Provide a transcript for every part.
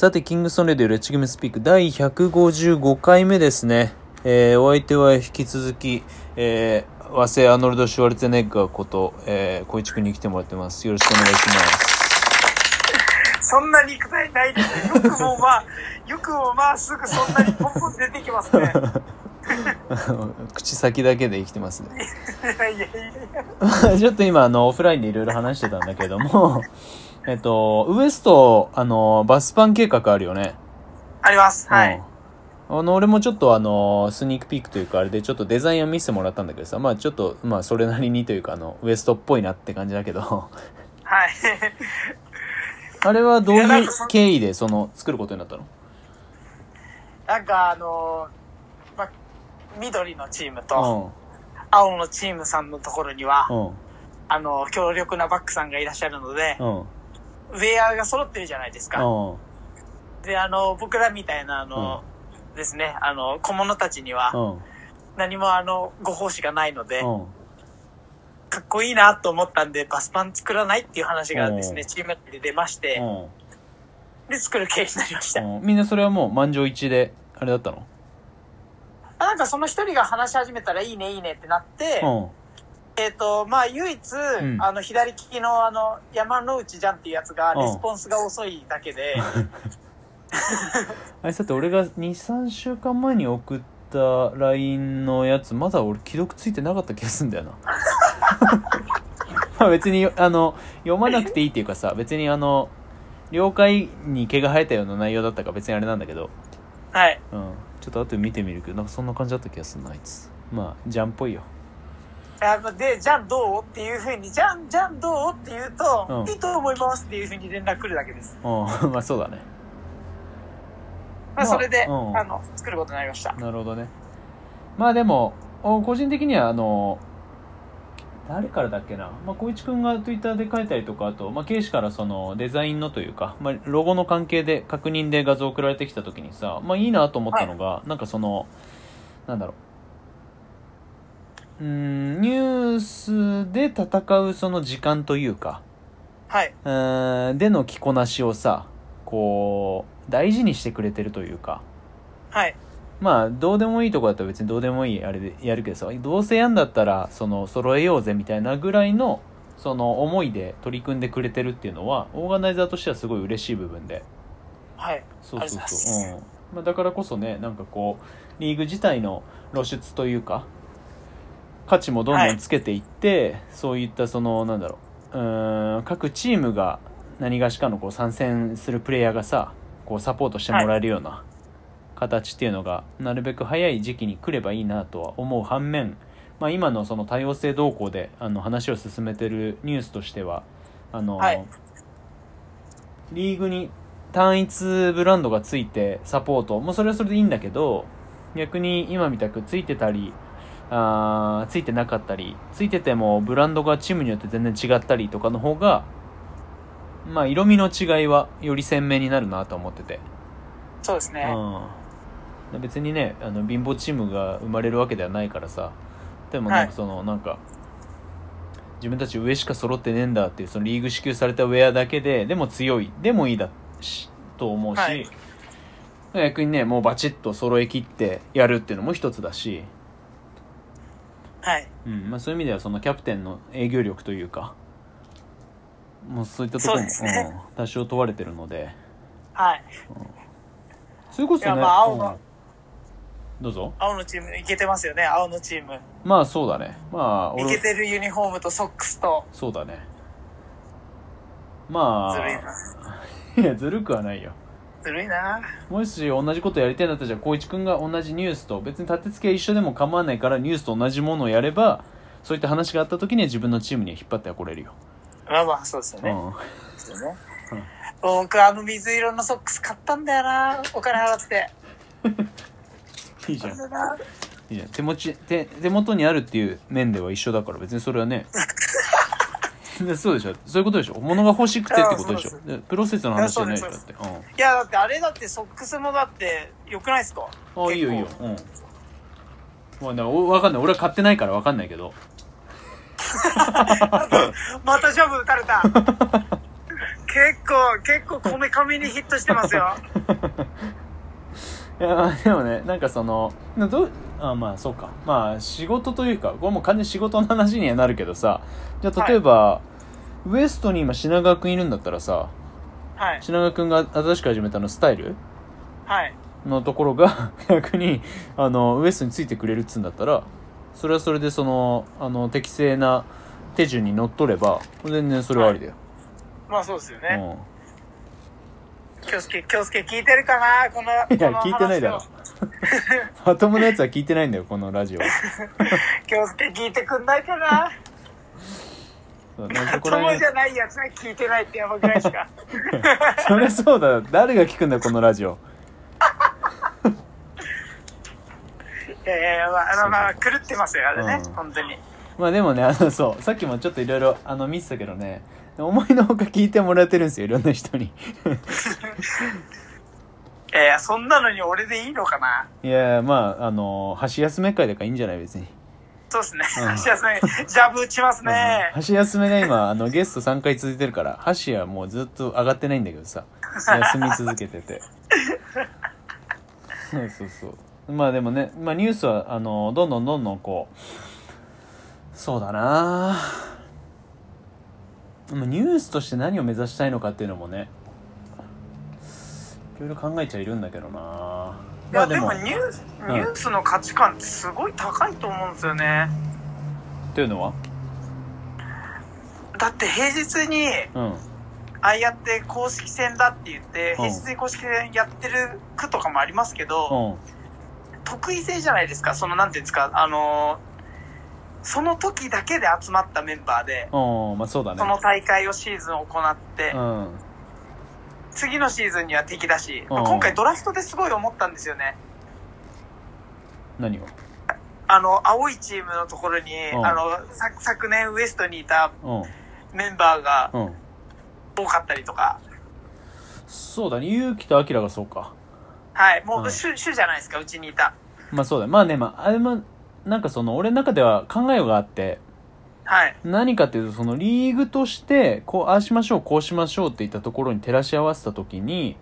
さて、キングストンレディオレッチゲームスピーク第155回目ですね。えー、お相手は引き続き、えー、和製アーノルド・シュワルツェネッガーこと、えー、小市くんに来てもらってます。よろしくお願いします。そんな肉体ないですね。よくもまあ、よくもまあすぐそんなにポンポン出てきますね。口先だけで生きてますね。いやいやいや。ちょっと今、あの、オフラインでいろいろ話してたんだけども、えっと、ウエスト、あの、バスパン計画あるよね。あります。はい。うん。あの、俺もちょっとあの、スニークピークというか、あれでちょっとデザインを見せてもらったんだけどさ、まあちょっと、まあそれなりにというか、あの、ウエストっぽいなって感じだけど、はい。あれはどういう経緯でその、作ることになったの？なんかあの緑のチームうとん。青のチームさんのところには、うん。あの、強力なバックさんがいらっしゃるので、うん。ウェアが揃ってるじゃないですか。うん。で、あの、僕らみたいな、あの、ですね、あの、小物たちには、うん。何もあの、ご奉仕がないので、うん。かっこいいなと思ったんで、バスパン作らないっていう話がですね、うんチームで出まして、うん。で、作る経緯になりました。うんみんなそれはもう満場一致で、あれだったの？あなんかその一人が話し始めたらいいねいいねってなって、うん。えっ、と、まあ唯一、んあの、左利きのあの、山之内じゃんっていうやつが、うんレスポンスが遅いだけで、あれさて俺が2、3週間前に送った LINE のやつ、まだ俺既読ついてなかった気がするんだよな。まあ別に、あの、読まなくていいっていうかさ、別にあの、了解に毛が生えたような内容だったから別にあれなんだけど、はい。うん。ちょっと後で見てみるけど、なんかそんな感じだった気がするな、あいつ。まあ、ジャンっぽいよ。あので、じゃんどう？っていうふうに、じゃん、じゃんどう？って言うと、うんいいと思いますっていうふうに連絡来るだけです。うん、まあそうだね。まあまあ、それで、うんあの、作ることになりました。なるほどね。まあでも、お個人的にはあの、誰からだっけな、まあ、小市くんが Twitter で書いたりとか、あと、まあ、ケイシからそのデザインのというか、まあ、ロゴの関係で確認で画像送られてきた時にさ、まあいいなと思ったのが、なんかその、なんだろう。うーん、ニュースで戦うその時間というか、はい。うーんでの着こなしをさ、こう、大事にしてくれてるというか、はい。まあ、どうでもいいとこだったら別にどうでもいいあれでやるけどさ、どうせやんだったら、その、揃えようぜみたいなぐらいの、その思いで取り組んでくれてるっていうのは、オーガナイザーとしてはすごい嬉しい部分で。はい。そうそうそう。うん。まあ、だからこそね、なんかこう、リーグ自体の露出というか、価値もどんどんつけていって、そういったその、なんだろう、うーん、各チームが何がしかのこう参戦するプレイヤーがさ、こうサポートしてもらえるような形っていうのが、なるべく早い時期に来ればいいなとは思う反面、まあ今のその多様性動向であの話を進めてるニュースとしては、あの、はい。リーグに単一ブランドがついてサポート。もうそれはそれでいいんだけど逆に今みたくついてたりあーついてなかったりついててもブランドがチームによって全然違ったりとかの方がまあ色味の違いはより鮮明になるなと思ってて、そうですね。うん、別にねあの貧乏チームが生まれるわけではないからさ。でもなんかその、なんか自分たち上しか揃ってねえんだっていうそのリーグ支給されたウェアだけででも強い。でもいいだしと思うし、はい。逆にねもうバチッと揃え切ってやるっていうのも一つだし、はい。うん。まあ、そういう意味ではそのキャプテンの営業力というかもうそういったところも、ね。うん多少問われてるので。はい。それこそねまあ青のうんどうぞ青のチームいけてますよね、青のチーム。まあそうだねまあいけてるユニフォームとソックスと、そうだねまあずるいな。いやずるくはないよずるいな。もし同じことやりたいんだったらじゃあ光一君が同じニュースと別に立て付けは一緒でも構わないからニュースと同じものをやればそういった話があった時には自分のチームには引っ張ってはこれるよ、まあまあ、そうですよね。うんですよね。僕、あの水色のソックス買ったんだよな。お金払って。いいじゃん。いいじゃん。手持ち手手元にあるっていう面では一緒だから別にそれはね。でそうでしょ。そういうことでしょ。物が欲しくてってことでしょ。でプロセスの話じゃないでしょだってうん。いや、だってあれだってソックスもだって、良くないですか？あいいよいいよ。うん。まあわかんない。俺は買ってないからわかんないけど。またジャブ打たれた。結構、結構こめかみにヒットしてますよ。いやでもねなんかそのなどうあまあそうかまあ仕事というかこれもう完全に仕事の話にはなるけどさじゃあ例えば、ウエストに今品川君いるんだったらさはい。品川君が新しく始めたのスタイル？はい。のところが 逆にあのウエストについてくれるっつうんだったらそれはそれでそのあの適正な手順にのっとれば全然それはありだよ、まあそうですよね。うん京介、京介聞いてるかな？この、いや聞いてないだろ。まともなやつは聞いてないんだよこのラジオ。京介聞いてくんないかな？そうねそこら辺。友じゃないやつが聞いてないってやばくないですか。そりゃそうだ。誰が聞くんだよこのラジオ。いやいやいや、まあ、あの、まあ、狂ってますよ、あれね、うん。本当に。まあでもねあのそう。さっきもちょっといろいろあの見てたけどね。思いのほか聞いてもらってるんですよいろんな人に いやいや、そんなのに俺でいいのかな？いやまああの箸休め会だからいいんじゃない？別に。そうですね。うん。箸休め、ジャブ打ちますね。箸休めが今あのゲスト3回続いてるから箸はもうずっと上がってないんだけどさ。休み続けてて。そうそうそう。まあでもね、まあ、ニュースはあのどんどんどんどんこうそうだなまあニュースとして何を目指したいのかっていうのもねいろいろ考えちゃいるんだけどな。いや、でもニュース、うん。ニュースの価値観ってすごい高いと思うんですよね。というのは？だって平日に、うん。ああやって公式戦だって言って、うん。平日に公式戦やってる区とかもありますけど、うん。得意性じゃないですか。その、なんていうんですか、あのーその時だけで集まったメンバーで、うん。まあそね。その大会をシーズン行って、うん次のシーズンには敵だし、うん。今回ドラフトですごい思ったんですよね。何を？あの、青いチームのところに、うん。あの、さ昨年ウエストにいたうん。メンバーがうん。多かったりとか、そうだね。勇気とアキラがそうか。はい、もうん。う主、主じゃないですか、うちにいた。まあそうだね。まあねまああれもなんかその俺の中では考えがあってはい。何かっていうとそのリーグとしてこうああしましょうこうしましょうっていったところに照らし合わせた時に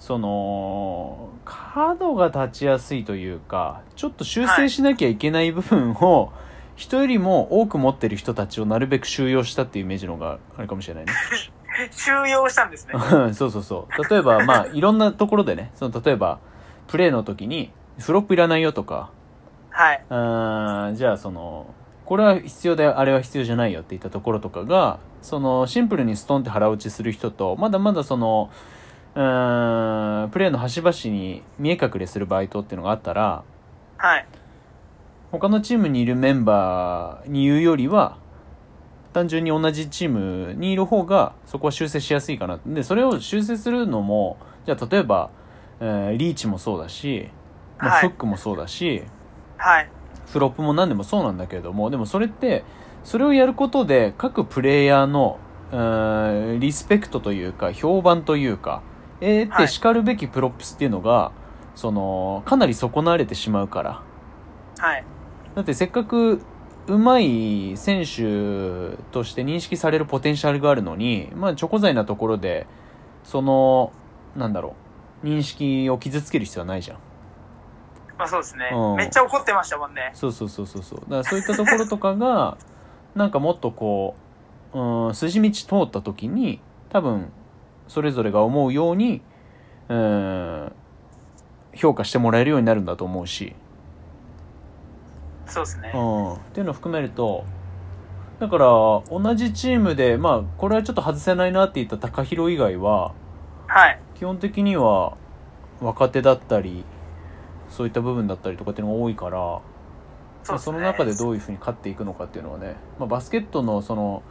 その角が立ちやすいというかちょっと修正しなきゃいけない部分を人よりも多く持ってる人たちをなるべく収容したっていうイメージの方があれかもしれないね 収容したんですね。う んそうそうそう例えばまあ いろんなところでねその例えばプレーの時にフロップいらないよとかはい。うーんじゃあそのこれは必要だよあれは必要じゃないよっていったところとかがそのシンプルにストンって腹落ちする人とまだまだそのうーんプレーの端々に見え隠れするバイトっていうのがあったらはい。他のチームにいるメンバーに言うよりは単純に同じチームにいる方がそこは修正しやすいかなでそれを修正するのもじゃあ例えば、えーリーチもそうだし、まあはいフックもそうだし、はい。フロップも何でもそうなんだけれどもでもそれってそれをやることで各プレイヤーのうーんリスペクトというか評判というか得はいてしかるべき props っていうのが、そのかなり損なわれてしまうから。はい。だってせっかくうまい選手として認識されるポテンシャルがあるのに、まあ、猪口才なところでそのなんだろう認識を傷つける必要はないじゃんまあそうですねうん。めっちゃ怒ってましたもんね。そうそうそうそうそうだからそういったところとかが なんかもっとこううん筋道通った時に多分それぞれが思うようにうん評価してもらえるようになるんだと思うし、そうですねう。ん、っていうのを含めるとだから同じチームでまあこれはちょっと外せないなって言った高弘以外ははい。基本的には若手だったりそういった部分だったりとかっていうのが多いからそね。その中でどういうふうに勝っていくのかっていうのはね、まあ、バスケットのその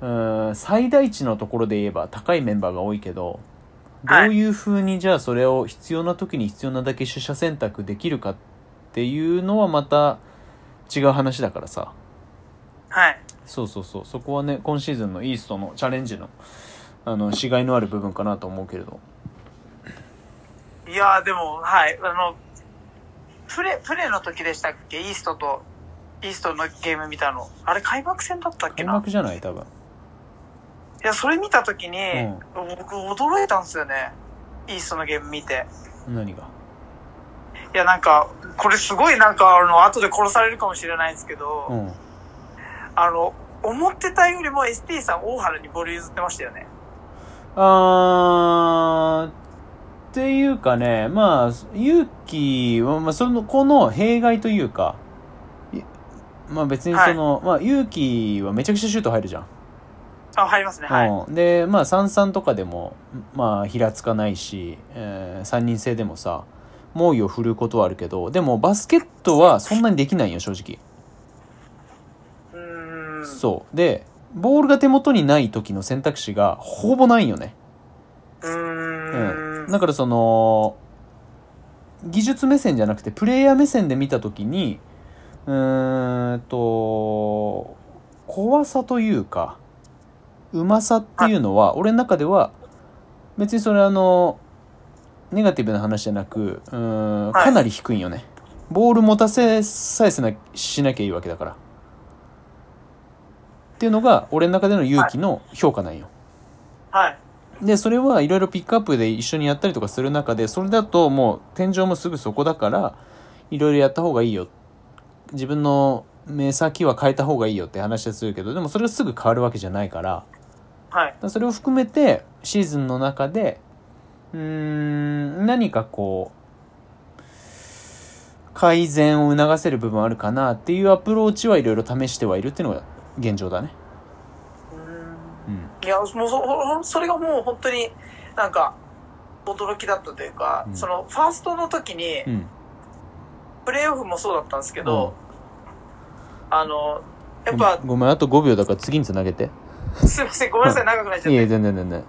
うーん最大値のところで言えば高いメンバーが多いけどどはいういうふうにじゃあそれを必要な時に必要なだけ取捨選択できるかっていうのはまた違う話だからさはい。そうそうそうそこはね今シーズンのイーストのチャレンジのあのしがいのある部分かなと思うけれどいやーでも、はい。あの、プレ、プレの時でしたっけ？イーストと、イーストのゲーム見たの。あれ開幕戦だったっけな？開幕じゃない？多分や、それ見たときに、う僕驚いたんですよね。イーストのゲーム見て。何が？いや、なんか、これすごいなんか、あの、後で殺されるかもしれないんですけど、うんあの、思ってたよりも ST さん大原にボール譲ってましたよね。あーっていうかねまあ勇気は、まあ、そのこの弊害というかいまあ別にその、まあ勇気はめちゃくちゃシュート入るじゃんあ、入りますね。はい。うん、でまあ33とかでもまあひらつかないし、え3人制でもさ猛威を振るうことはあるけどでもバスケットはそんなにできないよ正直、うーん。そうでボールが手元にない時の選択肢がほぼないよねうーん。だからその技術目線じゃなくてプレイヤー目線で見た時にうーんと怖さというかうまさっていうのは俺の中では別にそれあのネガティブな話じゃなくうーんはい。かなり低いんよね、ボール持たせさえせなしなきゃいいわけだから。っていうのが俺の中での勇気の評価なんよ、はい。でそれはいろいろピックアップで一緒にやったりとかする中でそれだともう天井もすぐそこだからいろいろやった方がいいよ自分の目先は変えた方がいいよって話はするけどでもそれはすぐ変わるわけじゃないからはい。それを含めてシーズンの中でうーん何かこう改善を促せる部分あるかなっていうアプローチはいろいろ試してはいるっていうのが現状だね。うーんうんいや、もうそ、それがもう本当になんか、驚きだったというか、うん。その、ファーストの時に、うん。プレイオフもそうだったんですけど、あの、やっぱ、ごめんあと5秒だから次につなげて。すいません、ごめんなさい、長くなっちゃって。いえ全然全然